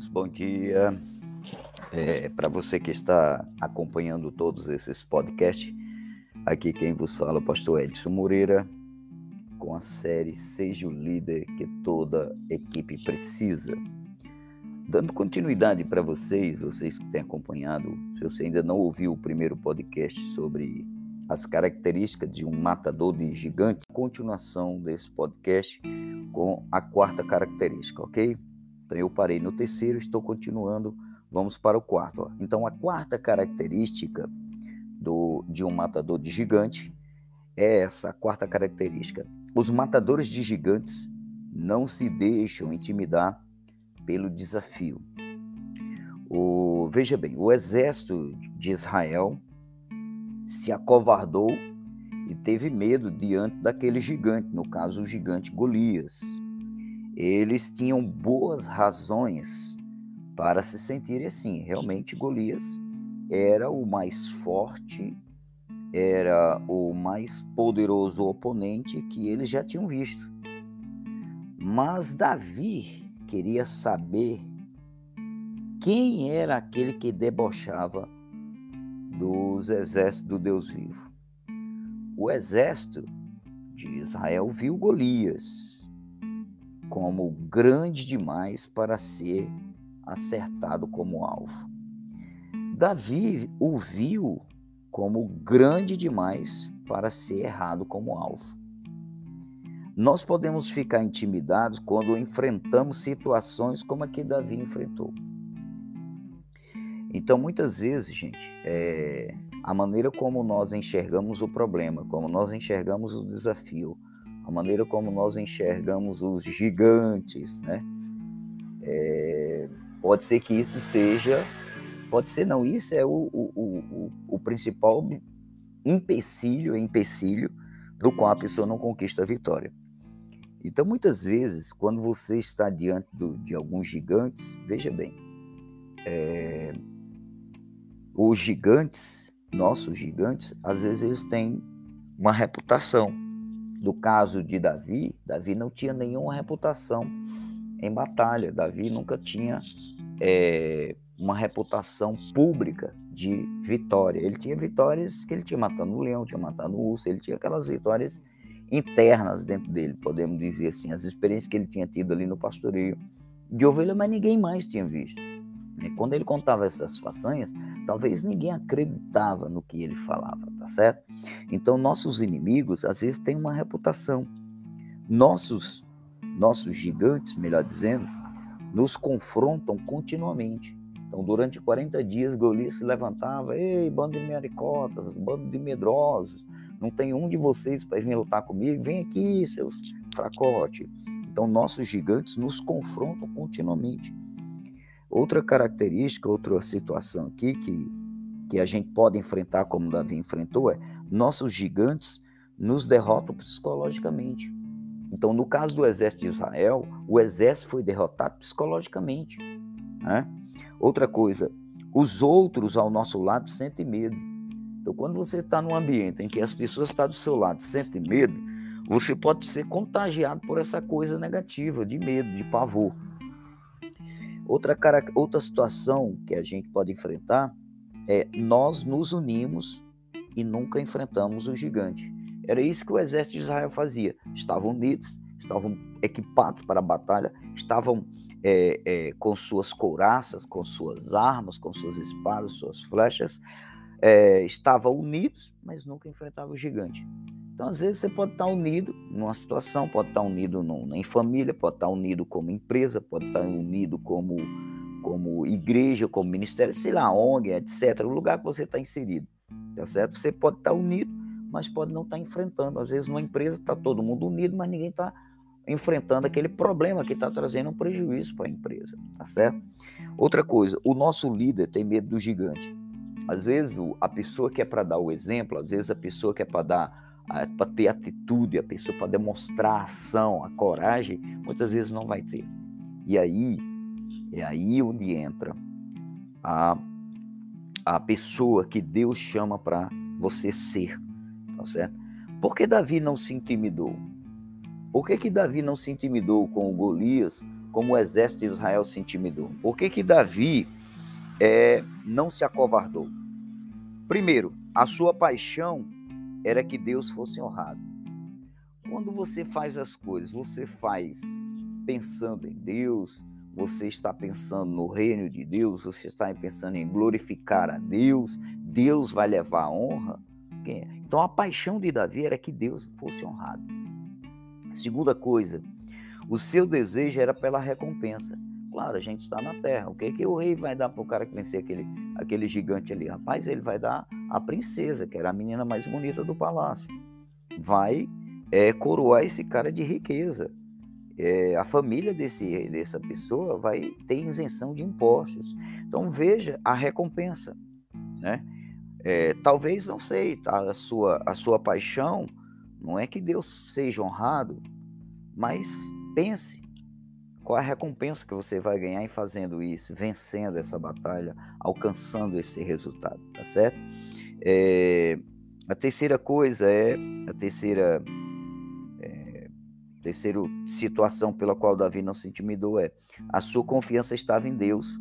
Queridos, bom dia. É, Para você que está acompanhando todos esses podcasts, aqui quem vos fala é o pastor Edson Moreira, com a série Seja o Líder que toda equipe precisa. Dando continuidade para vocês, vocês que têm acompanhado, se você ainda não ouviu o primeiro podcast sobre as características de um matador de gigante, continuação desse podcast com a quarta característica, ok? Então eu parei no terceiro, estou continuando, vamos para o quarto. Ó. Então a quarta característica do, de um matador de gigante é essa quarta característica. Os matadores de gigantes não se deixam intimidar pelo desafio. O, veja bem, o exército de Israel se acovardou e teve medo diante daquele gigante, no caso o gigante Golias eles tinham boas razões para se sentirem assim. Realmente, Golias era o mais forte, era o mais poderoso oponente que eles já tinham visto. Mas Davi queria saber quem era aquele que debochava dos exércitos do Deus vivo. O exército de Israel viu Golias como grande demais para ser acertado como alvo. Davi o viu como grande demais para ser errado como alvo. Nós podemos ficar intimidados quando enfrentamos situações como a que Davi enfrentou. Então, muitas vezes, gente, é, a maneira como nós enxergamos o problema, como nós enxergamos o desafio, a maneira como nós enxergamos os gigantes, né? É, pode ser que isso seja, pode ser não, isso é o, o, o, o principal empecilho, empecilho do qual a pessoa não conquista a vitória. Então, muitas vezes, quando você está diante do, de alguns gigantes, veja bem, é, os gigantes, nossos gigantes, às vezes eles têm uma reputação, no caso de Davi, Davi não tinha nenhuma reputação em batalha. Davi nunca tinha é, uma reputação pública de vitória. Ele tinha vitórias que ele tinha matado o leão, tinha matado o urso, ele tinha aquelas vitórias internas dentro dele, podemos dizer assim, as experiências que ele tinha tido ali no pastoreio de ovelha, mas ninguém mais tinha visto. Quando ele contava essas façanhas, talvez ninguém acreditava no que ele falava, tá certo? Então, nossos inimigos, às vezes, têm uma reputação. Nossos, nossos gigantes, melhor dizendo, nos confrontam continuamente. Então, durante 40 dias, Golias se levantava: Ei, bando de maricotas, bando de medrosos, não tem um de vocês para vir lutar comigo? Vem aqui, seus fracotes. Então, nossos gigantes nos confrontam continuamente. Outra característica, outra situação aqui que, que a gente pode enfrentar, como Davi enfrentou, é nossos gigantes nos derrotam psicologicamente. Então, no caso do exército de Israel, o exército foi derrotado psicologicamente. Né? Outra coisa, os outros ao nosso lado sentem medo. Então, quando você está num ambiente em que as pessoas estão do seu lado sentem medo, você pode ser contagiado por essa coisa negativa, de medo, de pavor. Outra, cara, outra situação que a gente pode enfrentar é nós nos unimos e nunca enfrentamos o gigante. Era isso que o exército de Israel fazia. Estavam unidos, estavam equipados para a batalha, estavam é, é, com suas couraças, com suas armas, com suas espadas, suas flechas, é, estavam unidos, mas nunca enfrentavam o gigante. Então, às vezes, você pode estar unido numa situação, pode estar unido no, em família, pode estar unido como empresa, pode estar unido como, como igreja, como ministério, sei lá, ONG, etc. O lugar que você está inserido, tá certo? Você pode estar unido, mas pode não estar enfrentando. Às vezes, numa empresa está todo mundo unido, mas ninguém está enfrentando aquele problema que está trazendo um prejuízo para a empresa, tá certo? Outra coisa, o nosso líder tem medo do gigante. Às vezes, a pessoa que é para dar o exemplo, às vezes a pessoa que é para dar para ter atitude, a pessoa para demonstrar a ação, a coragem, muitas vezes não vai ter. E aí, é aí onde entra a, a pessoa que Deus chama para você ser, tá certo? Por que Davi não se intimidou? Por que, que Davi não se intimidou com o Golias como o exército de Israel se intimidou? Por que, que Davi é, não se acovardou? Primeiro, a sua paixão era que Deus fosse honrado. Quando você faz as coisas, você faz pensando em Deus, você está pensando no reino de Deus, você está pensando em glorificar a Deus, Deus vai levar a honra. Então a paixão de Davi era que Deus fosse honrado. Segunda coisa, o seu desejo era pela recompensa. Claro, a gente está na terra. O que, que o rei vai dar para o cara que vencer aquele, aquele gigante ali? Rapaz, ele vai dar a princesa, que era a menina mais bonita do palácio. Vai é, coroar esse cara de riqueza. É, a família desse, dessa pessoa vai ter isenção de impostos. Então veja a recompensa. Né? É, talvez, não sei, tá? a, sua, a sua paixão não é que Deus seja honrado, mas pense qual a recompensa que você vai ganhar em fazendo isso, vencendo essa batalha, alcançando esse resultado, tá certo? É, a terceira coisa é a terceira é, terceira situação pela qual Davi não se intimidou é a sua confiança estava em Deus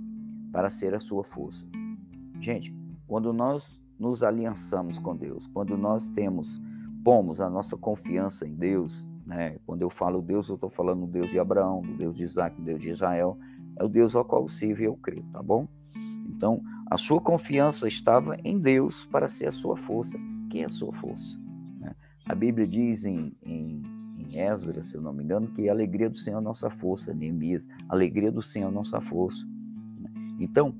para ser a sua força. Gente, quando nós nos aliançamos com Deus, quando nós temos pomos a nossa confiança em Deus, né? Quando eu falo Deus, eu estou falando do Deus de Abraão, do Deus de Isaac, do Deus de Israel. É o Deus ao qual sirvo e eu creio, tá bom? Então, a sua confiança estava em Deus para ser a sua força. Quem é a sua força? Né? A Bíblia diz em, em, em Esdras, se eu não me engano, que a alegria do Senhor é a nossa força. Neemias, a alegria do Senhor é a nossa força. Né? Então,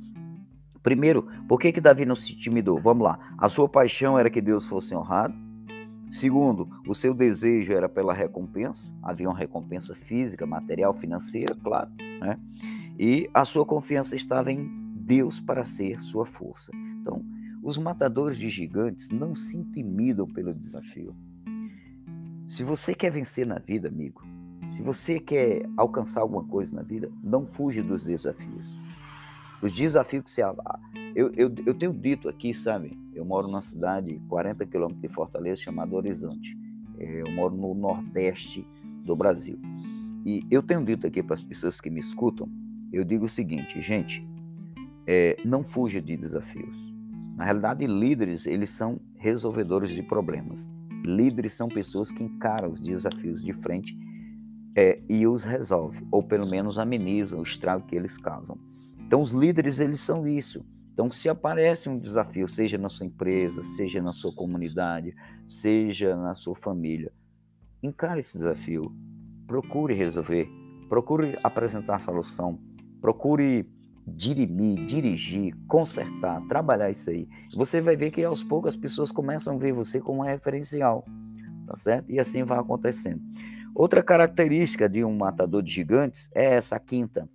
primeiro, por que, que Davi não se intimidou? Vamos lá. A sua paixão era que Deus fosse honrado. Segundo, o seu desejo era pela recompensa, havia uma recompensa física, material, financeira, claro, né? E a sua confiança estava em Deus para ser sua força. Então, os matadores de gigantes não se intimidam pelo desafio. Se você quer vencer na vida, amigo, se você quer alcançar alguma coisa na vida, não fuja dos desafios. Os desafios que você. Eu, eu, eu tenho dito aqui, sabe? Eu moro numa cidade 40 quilômetros de Fortaleza chamada Horizonte. É, eu moro no nordeste do Brasil. E eu tenho dito aqui para as pessoas que me escutam, eu digo o seguinte, gente, é, não fuja de desafios. Na realidade, líderes, eles são resolvedores de problemas. Líderes são pessoas que encaram os desafios de frente é, e os resolvem, ou pelo menos amenizam o estrago que eles causam. Então, os líderes, eles são isso. Então, se aparece um desafio, seja na sua empresa, seja na sua comunidade, seja na sua família, encare esse desafio, procure resolver, procure apresentar a solução, procure dirimir, dirigir, consertar, trabalhar isso aí. Você vai ver que aos poucos as pessoas começam a ver você como um referencial, tá certo? E assim vai acontecendo. Outra característica de um matador de gigantes é essa quinta.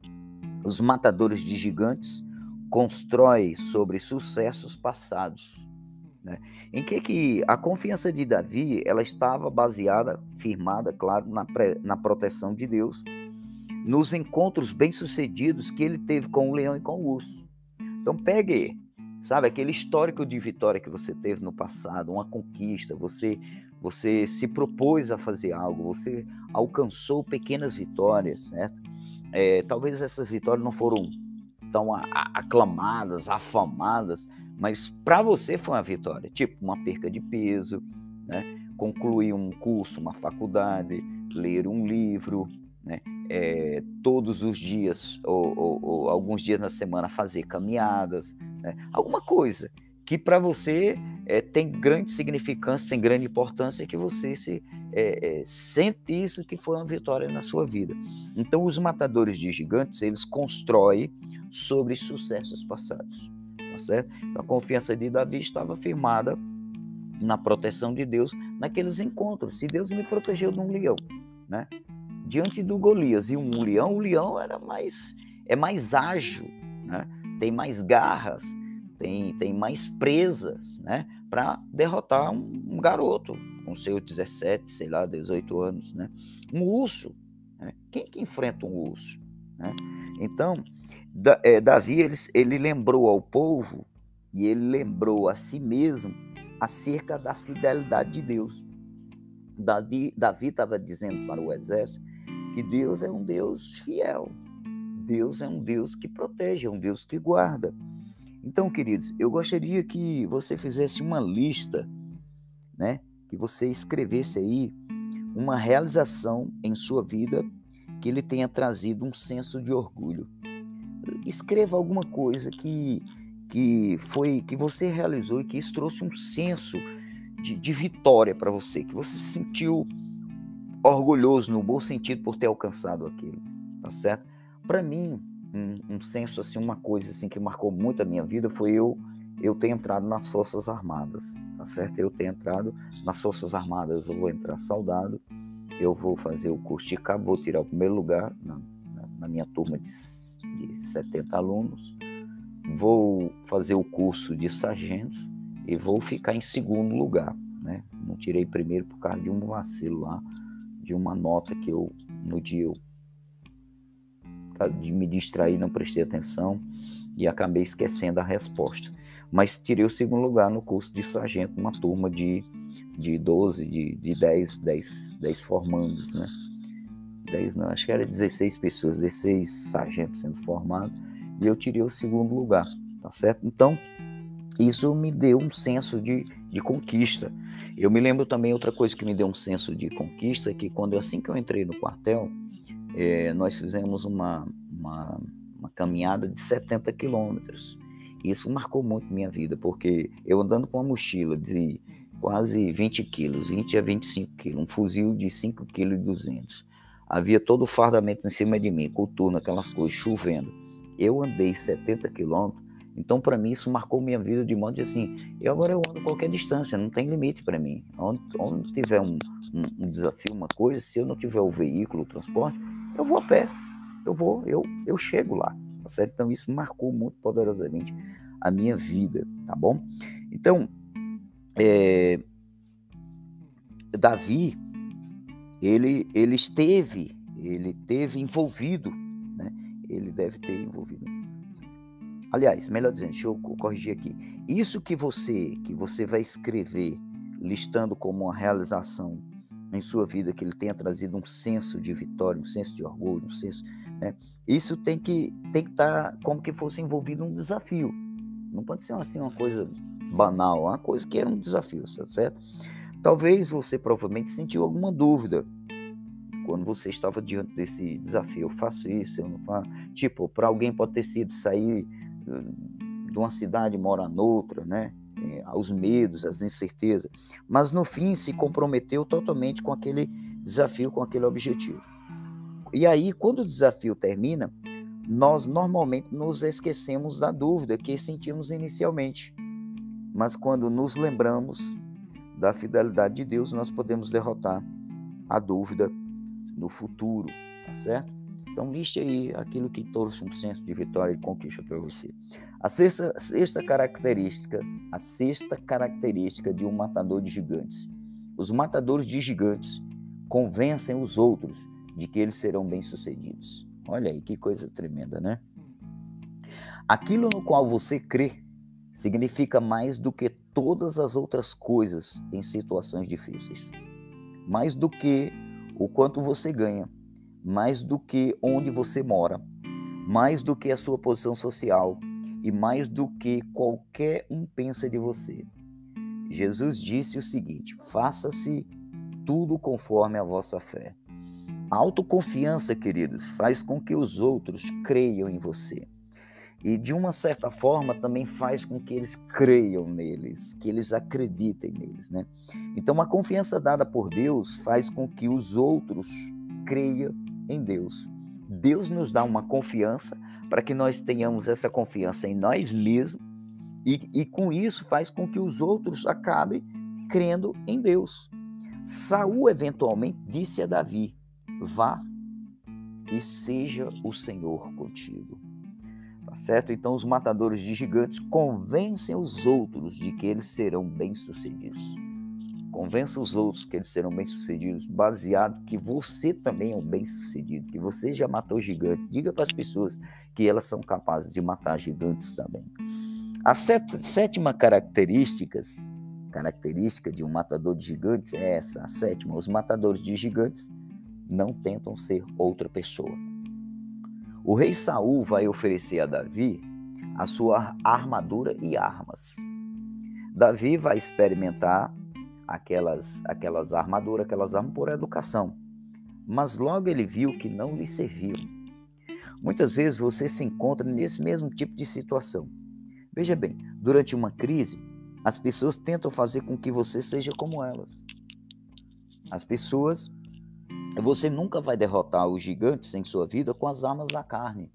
Os matadores de gigantes constrói sobre sucessos passados. Né? Em que, que a confiança de Davi ela estava baseada, firmada, claro, na, na proteção de Deus, nos encontros bem-sucedidos que ele teve com o leão e com o urso. Então pegue, sabe, aquele histórico de vitória que você teve no passado, uma conquista, você você se propôs a fazer algo, você alcançou pequenas vitórias, certo? É, talvez essas vitórias não foram tão aclamadas, afamadas, mas para você foi uma vitória, tipo uma perca de peso, né? concluir um curso, uma faculdade, ler um livro, né? É, todos os dias ou, ou, ou, alguns dias na semana fazer caminhadas, né? alguma coisa que para você é, tem grande significância, tem grande importância que você se é, sente isso que foi uma vitória na sua vida. Então os matadores de gigantes eles constroem sobre sucessos passados. Tá certo? Então, a confiança de Davi estava firmada na proteção de Deus naqueles encontros. Se Deus me protegeu de um leão, né? Diante do Golias e um leão, o leão era mais é mais ágil, né? Tem mais garras, tem, tem mais presas, né? Para derrotar um, um, garoto com seus 17, sei lá, 18 anos, né? Um urso. Né? Quem que enfrenta um urso? Né? Então, da, é, Davi ele, ele lembrou ao povo e ele lembrou a si mesmo acerca da fidelidade de Deus. Davi estava dizendo para o exército que Deus é um Deus fiel, Deus é um Deus que protege, é um Deus que guarda. Então, queridos, eu gostaria que você fizesse uma lista, né? Que você escrevesse aí uma realização em sua vida que ele tenha trazido um senso de orgulho. Escreva alguma coisa que que foi que você realizou e que isso trouxe um senso de, de vitória para você, que você se sentiu orgulhoso no bom sentido por ter alcançado aquilo, tá certo? Para mim, um, um, senso assim, uma coisa assim que marcou muito a minha vida foi eu eu ter entrado nas forças armadas, tá certo? Eu ter entrado nas forças armadas, eu vou entrar soldado, eu vou fazer o curso de cabo, vou tirar o primeiro lugar na, na, na minha turma de, de 70 alunos, vou fazer o curso de sargentos e vou ficar em segundo lugar, né? Não tirei primeiro por causa de um vacilo lá, de uma nota que eu no dia eu me distrair, não prestei atenção e acabei esquecendo a resposta. Mas tirei o segundo lugar no curso de sargento, uma turma de, de 12, de, de 10, 10, 10 formandos, né? 10 não, acho que era 16 pessoas, 16 sargentos sendo formados, e eu tirei o segundo lugar, tá certo? Então, isso me deu um senso de, de conquista. Eu me lembro também outra coisa que me deu um senso de conquista, é que quando assim que eu entrei no quartel, é, nós fizemos uma, uma, uma, caminhada de 70 quilômetros. Isso marcou muito minha vida, porque eu andando com uma mochila de quase 20 quilos, 20 a 25 quilos, um fuzil de 5 quilos e 200. Havia todo o fardamento em cima de mim, coturno, aquelas coisas, chovendo. Eu andei 70 quilômetros então, para mim, isso marcou minha vida de modo de assim, eu agora eu ando qualquer distância, não tem limite para mim. Onde, onde tiver um, um, um, desafio, uma coisa, se eu não tiver o veículo, o transporte, eu vou a pé. Eu vou, eu, eu chego lá. Tá certo? Então, isso marcou muito poderosamente a minha vida, tá bom? Então, é, Davi, ele, ele esteve, ele teve envolvido, né? Ele deve ter envolvido Aliás, melhor dizendo, deixa eu corrigir aqui. Isso que você que você vai escrever listando como uma realização em sua vida que ele tenha trazido um senso de vitória, um senso de orgulho, um senso, né? Isso tem que tem que estar tá como que fosse envolvido um desafio. Não pode ser assim uma coisa banal, uma coisa que era um desafio, certo? Talvez você provavelmente sentiu alguma dúvida quando você estava diante desse desafio. Eu faço isso, eu não faço. Tipo, para alguém pode ter sido sair de uma cidade mora noutra, né? É, os medos, as incertezas, mas no fim se comprometeu totalmente com aquele desafio, com aquele objetivo. E aí, quando o desafio termina, nós normalmente nos esquecemos da dúvida que sentimos inicialmente. Mas quando nos lembramos da fidelidade de Deus, nós podemos derrotar a dúvida no futuro, tá certo? Então, liste aí aquilo que trouxe um senso de vitória e conquista para você. A sexta, sexta característica, a sexta característica de um matador de gigantes. Os matadores de gigantes convencem os outros de que eles serão bem-sucedidos. Olha aí que coisa tremenda, né? Aquilo no qual você crê significa mais do que todas as outras coisas em situações difíceis. Mais do que o quanto você ganha, mais do que onde você mora, mais do que a sua posição social e mais do que qualquer um pensa de você. Jesus disse o seguinte: faça-se tudo conforme a vossa fé. A autoconfiança, queridos, faz com que os outros creiam em você. E de uma certa forma também faz com que eles creiam neles, que eles acreditem neles, né? Então a confiança dada por Deus faz com que os outros creiam em Deus. Deus nos dá uma confiança para que nós tenhamos essa confiança em nós mesmos e, e com isso faz com que os outros acabem crendo em Deus. Saul eventualmente disse a Davi: Vá e seja o Senhor contigo. Tá certo? Então os matadores de gigantes convencem os outros de que eles serão bem-sucedidos. Convença os outros que eles serão bem-sucedidos, baseado que você também é um bem-sucedido, que você já matou gigante. Diga para as pessoas que elas são capazes de matar gigantes também. A sétima característica, característica de um matador de gigantes é essa. A sétima, os matadores de gigantes não tentam ser outra pessoa. O rei Saul vai oferecer a Davi a sua armadura e armas. Davi vai experimentar aquelas aquelas armaduras, aquelas armas por educação. Mas logo ele viu que não lhe serviam. Muitas vezes você se encontra nesse mesmo tipo de situação. Veja bem, durante uma crise, as pessoas tentam fazer com que você seja como elas. As pessoas, você nunca vai derrotar os gigantes em sua vida com as armas da carne.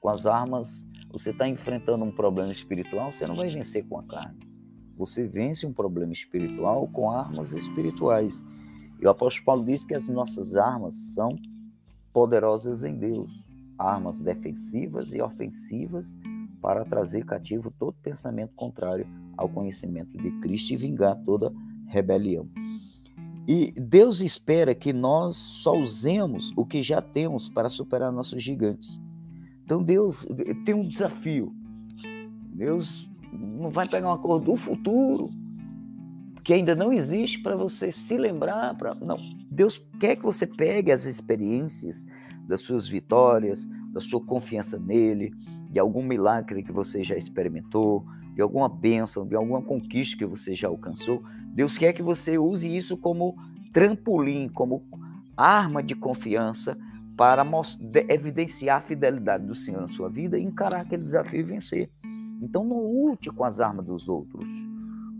Com as armas, você está enfrentando um problema espiritual, você não vai vencer com a carne. Você vence um problema espiritual com armas espirituais. E o apóstolo Paulo diz que as nossas armas são poderosas em Deus, armas defensivas e ofensivas para trazer cativo todo pensamento contrário ao conhecimento de Cristo e vingar toda rebelião. E Deus espera que nós só usemos o que já temos para superar nossos gigantes. Então Deus tem um desafio. Deus não vai pegar uma cor do futuro que ainda não existe para você se lembrar, pra... não. Deus quer que você pegue as experiências das suas vitórias, da sua confiança nele, de algum milagre que você já experimentou, de alguma bênção, de alguma conquista que você já alcançou. Deus quer que você use isso como trampolim, como arma de confiança para evidenciar a fidelidade do Senhor na sua vida e encarar aquele desafio e vencer. Então não lute com as armas dos outros.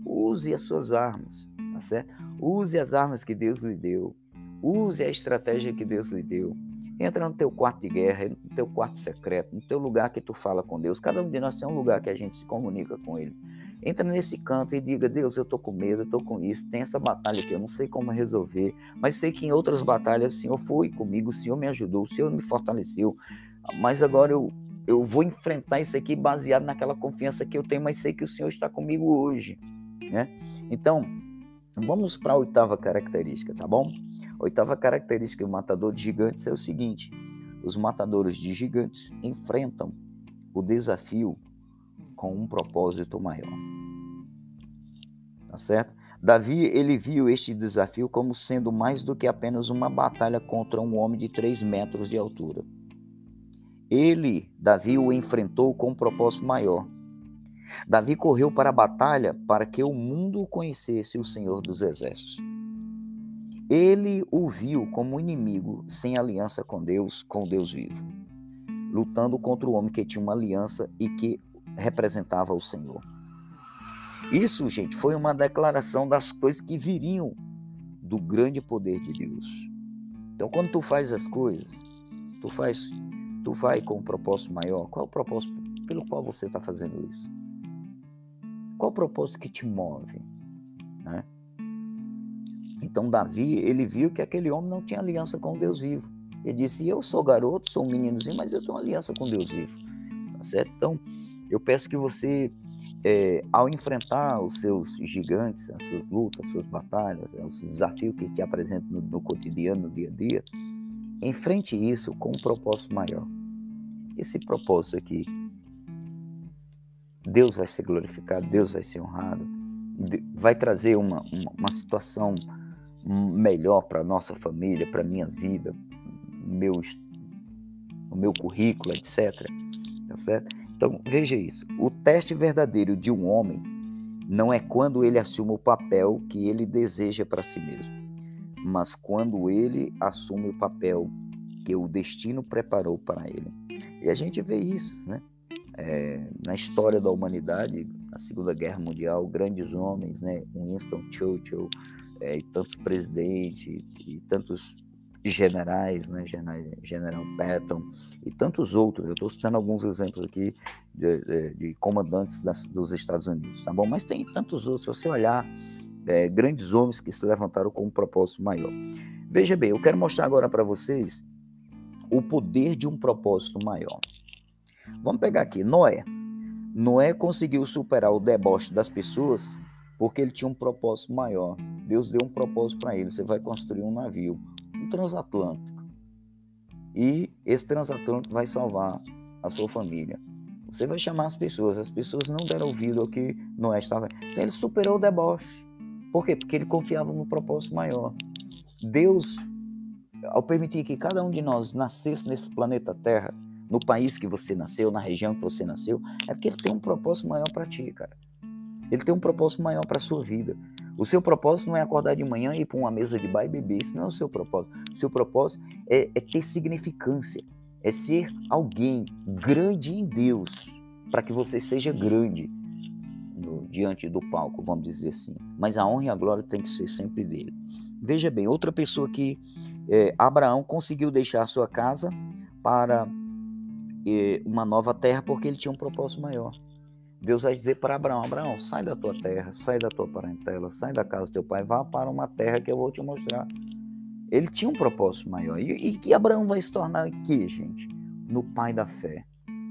Use as suas armas, tá certo? Use as armas que Deus lhe deu. Use a estratégia que Deus lhe deu. Entra no teu quarto de guerra, no teu quarto secreto, no teu lugar que tu fala com Deus. Cada um de nós tem um lugar que a gente se comunica com Ele. Entra nesse canto e diga: Deus, eu estou com medo, eu estou com isso, tem essa batalha aqui, eu não sei como resolver, mas sei que em outras batalhas o Senhor foi comigo, o Senhor me ajudou, o Senhor me fortaleceu. Mas agora eu, eu vou enfrentar isso aqui baseado naquela confiança que eu tenho, mas sei que o Senhor está comigo hoje. Né? Então, vamos para a oitava característica, tá bom? Oitava característica do matador de gigantes é o seguinte: os matadores de gigantes enfrentam o desafio com um propósito maior. Tá certo? Davi, ele viu este desafio como sendo mais do que apenas uma batalha contra um homem de 3 metros de altura. Ele, Davi, o enfrentou com um propósito maior. Davi correu para a batalha para que o mundo conhecesse o Senhor dos Exércitos. Ele o viu como inimigo sem aliança com Deus, com Deus vivo, lutando contra o homem que tinha uma aliança e que representava o Senhor. Isso, gente, foi uma declaração das coisas que viriam do grande poder de Deus. Então, quando tu faz as coisas, tu faz, tu vai com um propósito maior. Qual é o propósito pelo qual você está fazendo isso? Qual o propósito que te move? Né? Então Davi, ele viu que aquele homem não tinha aliança com Deus vivo. Ele disse: Eu sou garoto, sou um meninozinho, mas eu tenho aliança com Deus vivo. Tá certo? Então, eu peço que você, é, ao enfrentar os seus gigantes, as suas lutas, as suas batalhas, os desafios que te apresentam no, no cotidiano, no dia a dia, enfrente isso com um propósito maior. Esse propósito aqui Deus vai ser glorificado, Deus vai ser honrado, vai trazer uma, uma, uma situação melhor para nossa família, para minha vida, meu, o meu currículo, etc. Tá certo? Então veja isso. O teste verdadeiro de um homem não é quando ele assume o papel que ele deseja para si mesmo, mas quando ele assume o papel que o destino preparou para ele. E a gente vê isso, né? é, na história da humanidade, na Segunda Guerra Mundial, grandes homens, né, Winston Churchill, é, e tantos presidentes, e tantos generais, né, General Patton e tantos outros. Eu estou citando alguns exemplos aqui de, de, de comandantes das, dos Estados Unidos, tá bom? Mas tem tantos outros. Se você olhar, é, grandes homens que se levantaram com um propósito maior. Veja bem, eu quero mostrar agora para vocês o poder de um propósito maior. Vamos pegar aqui, Noé. Noé conseguiu superar o deboche das pessoas porque ele tinha um propósito maior. Deus deu um propósito para ele. Você vai construir um navio, um transatlântico. E esse transatlântico vai salvar a sua família. Você vai chamar as pessoas. As pessoas não deram ouvido ao que Noé estava. Então ele superou o deboche. Por quê? Porque ele confiava no propósito maior. Deus ao permitir que cada um de nós nascesse nesse planeta Terra, no país que você nasceu, na região que você nasceu, é porque ele tem um propósito maior para ti, cara. Ele tem um propósito maior para sua vida. O seu propósito não é acordar de manhã e ir para uma mesa de bar e beber. Isso não é o seu propósito. O seu propósito é, é ter significância. É ser alguém grande em Deus. Para que você seja grande diante do palco, vamos dizer assim. Mas a honra e a glória tem que ser sempre dele. Veja bem, outra pessoa que é, Abraão conseguiu deixar sua casa para é, uma nova terra porque ele tinha um propósito maior. Deus vai dizer para Abraão: Abraão, sai da tua terra, sai da tua parentela, sai da casa do teu pai, vá para uma terra que eu vou te mostrar. Ele tinha um propósito maior. E, e que Abraão vai se tornar aqui, gente? No pai da fé.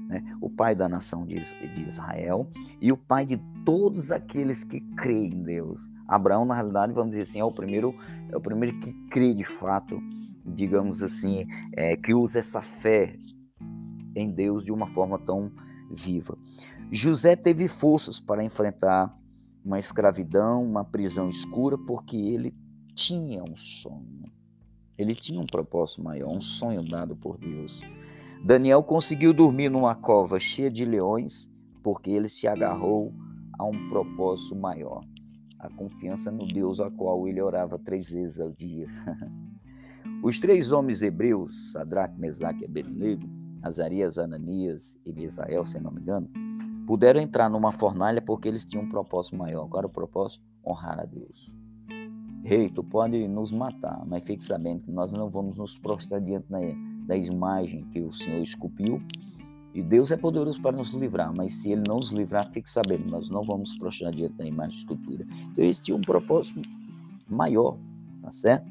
Né? O pai da nação de, Israel e o pai de todos aqueles que creem em Deus. Abraão, na realidade, vamos dizer assim, é o primeiro, é o primeiro que crê de fato, digamos assim, é, que usa essa fé em Deus de uma forma tão viva. José teve forças para enfrentar uma escravidão, uma prisão escura, porque ele tinha um sonho. Ele tinha um propósito maior, um sonho dado por Deus. Daniel conseguiu dormir numa cova cheia de leões, porque ele se agarrou a um propósito maior, a confiança no Deus a qual ele orava três vezes ao dia. Os três homens hebreus, Sadraque, Mesaque e Abednego, Azarias, Ananias e Misael, se não me engano, puderam entrar numa fornalha porque eles tinham um propósito maior. Agora o propósito? Honrar a Deus. Rei, tu pode nos matar, mas fique sabendo que nós não vamos nos prostrar diante da, da imagem que o Senhor esculpiu. E Deus é poderoso para nos livrar, mas se Ele não nos livrar, fique sabendo, nós não vamos prostrar diante da imagem de escultura. Então, eles tinham um propósito maior, tá certo?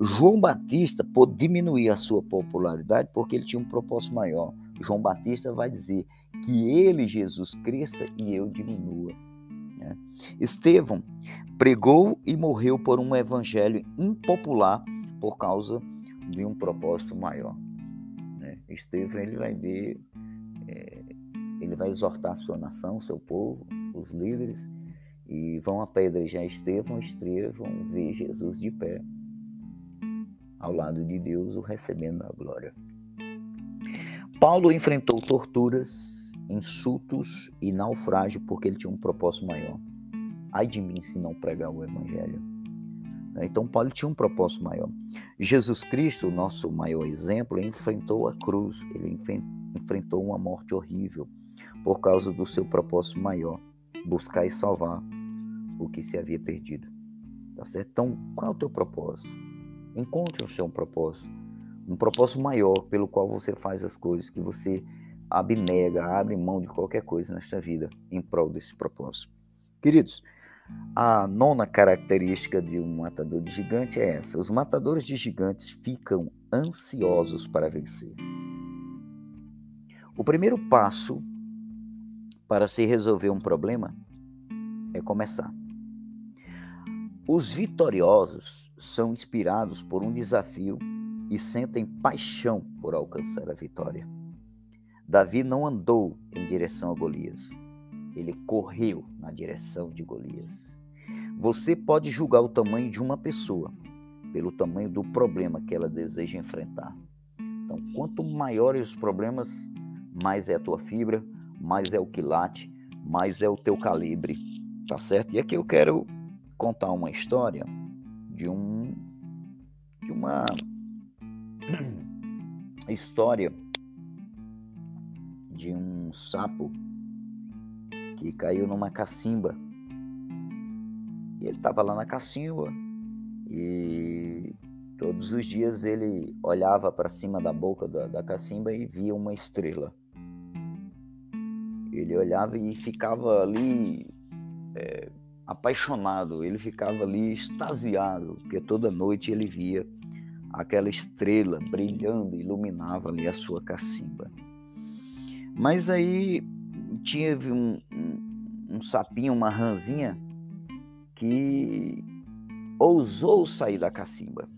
João Batista pôde diminuir a sua popularidade porque ele tinha um propósito maior. João Batista vai dizer que ele, Jesus, cresça e eu diminua. Né? Estevão pregou e morreu por um evangelho impopular por causa de um propósito maior. Estevão ele vai ver, é, ele vai exortar a sua nação, seu povo, os líderes, e vão apedrejar Estevão, Estevão vê Jesus de pé, ao lado de Deus, o recebendo a glória. Paulo enfrentou torturas, insultos e naufrágio porque ele tinha um propósito maior. Ai de mim se não pregar o evangelho. Então Paulo tinha um propósito maior. Jesus Cristo, nosso maior exemplo, enfrentou a cruz, ele enfrentou uma morte horrível por causa do seu propósito maior, buscar e salvar o que se havia perdido. Tá certo? Então, qual é o teu propósito? Encontre o seu propósito um propósito maior pelo qual você faz as coisas, que você abnega, abre mão de qualquer coisa nesta vida em prol desse propósito. Queridos, a nona característica de um matador de gigante é essa: os matadores de gigantes ficam ansiosos para vencer. O primeiro passo para se resolver um problema é começar. Os vitoriosos são inspirados por um desafio e sentem paixão por alcançar a vitória. Davi não andou em direção a Golias, ele correu na direção de Golias. Você pode julgar o tamanho de uma pessoa pelo tamanho do problema que ela deseja enfrentar. Então, quanto maiores os problemas, mais é a tua fibra, mais é o quilate, mais é o teu calibre, tá certo? E aqui eu quero contar uma história de um de uma história de um sapo que caiu numa cacimba. E ele estava lá na cacimba e todos os dias ele olhava para cima da boca da, da cacimba e via uma estrela. Ele olhava e ficava ali é, apaixonado, ele ficava ali extasiado, porque toda noite ele via aquela estrela brilhando, iluminava ali a sua cacimba. Mas aí tinha um, um, um sapinho, uma ranzinha, que ousou sair da cacimba.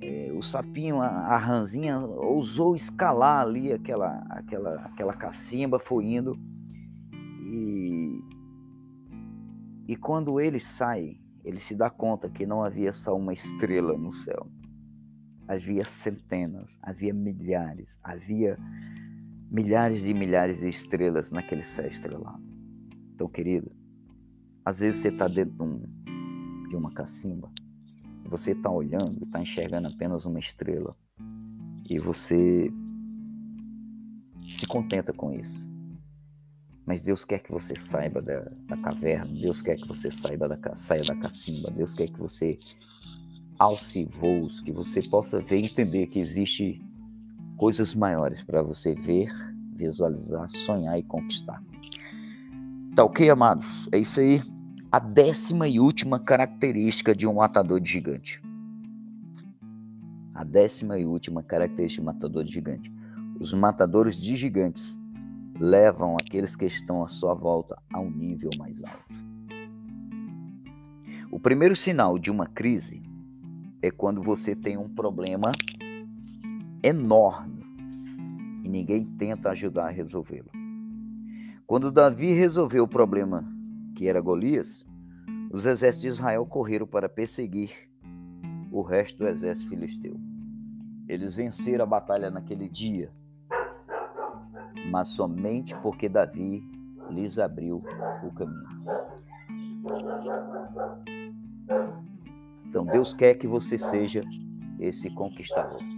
É, o sapinho, a, a ranzinha, ousou escalar ali aquela, aquela, aquela cacimba, foi indo. E, e quando ele sai, ele se dá conta que não havia só uma estrela no céu havia centenas, havia milhares, havia milhares e milhares de estrelas naquele céu estrelado. Então, querido, às vezes você está dentro de, um, de uma cacimba você está olhando e está enxergando apenas uma estrela e você se contenta com isso. Mas Deus quer que você saiba da, da caverna, Deus quer que você saiba da, saia da cacimba, Deus quer que você alce voos, que você possa ver e entender que existe coisas maiores para você ver, visualizar, sonhar e conquistar. Tá ok, amados? É isso aí. A décima e última característica de um matador de gigante. A décima e última característica de um matador de gigante. Os matadores de gigantes levam aqueles que estão à sua volta a um nível mais alto. O primeiro sinal de uma crise é quando você tem um problema enorme e ninguém tenta ajudar a resolvê-lo. Quando Davi resolveu o problema que era Golias, os exércitos de Israel correram para perseguir o resto do exército filisteu. Eles venceram a batalha naquele dia, mas somente porque Davi lhes abriu o caminho. Então Deus quer que você seja esse conquistador.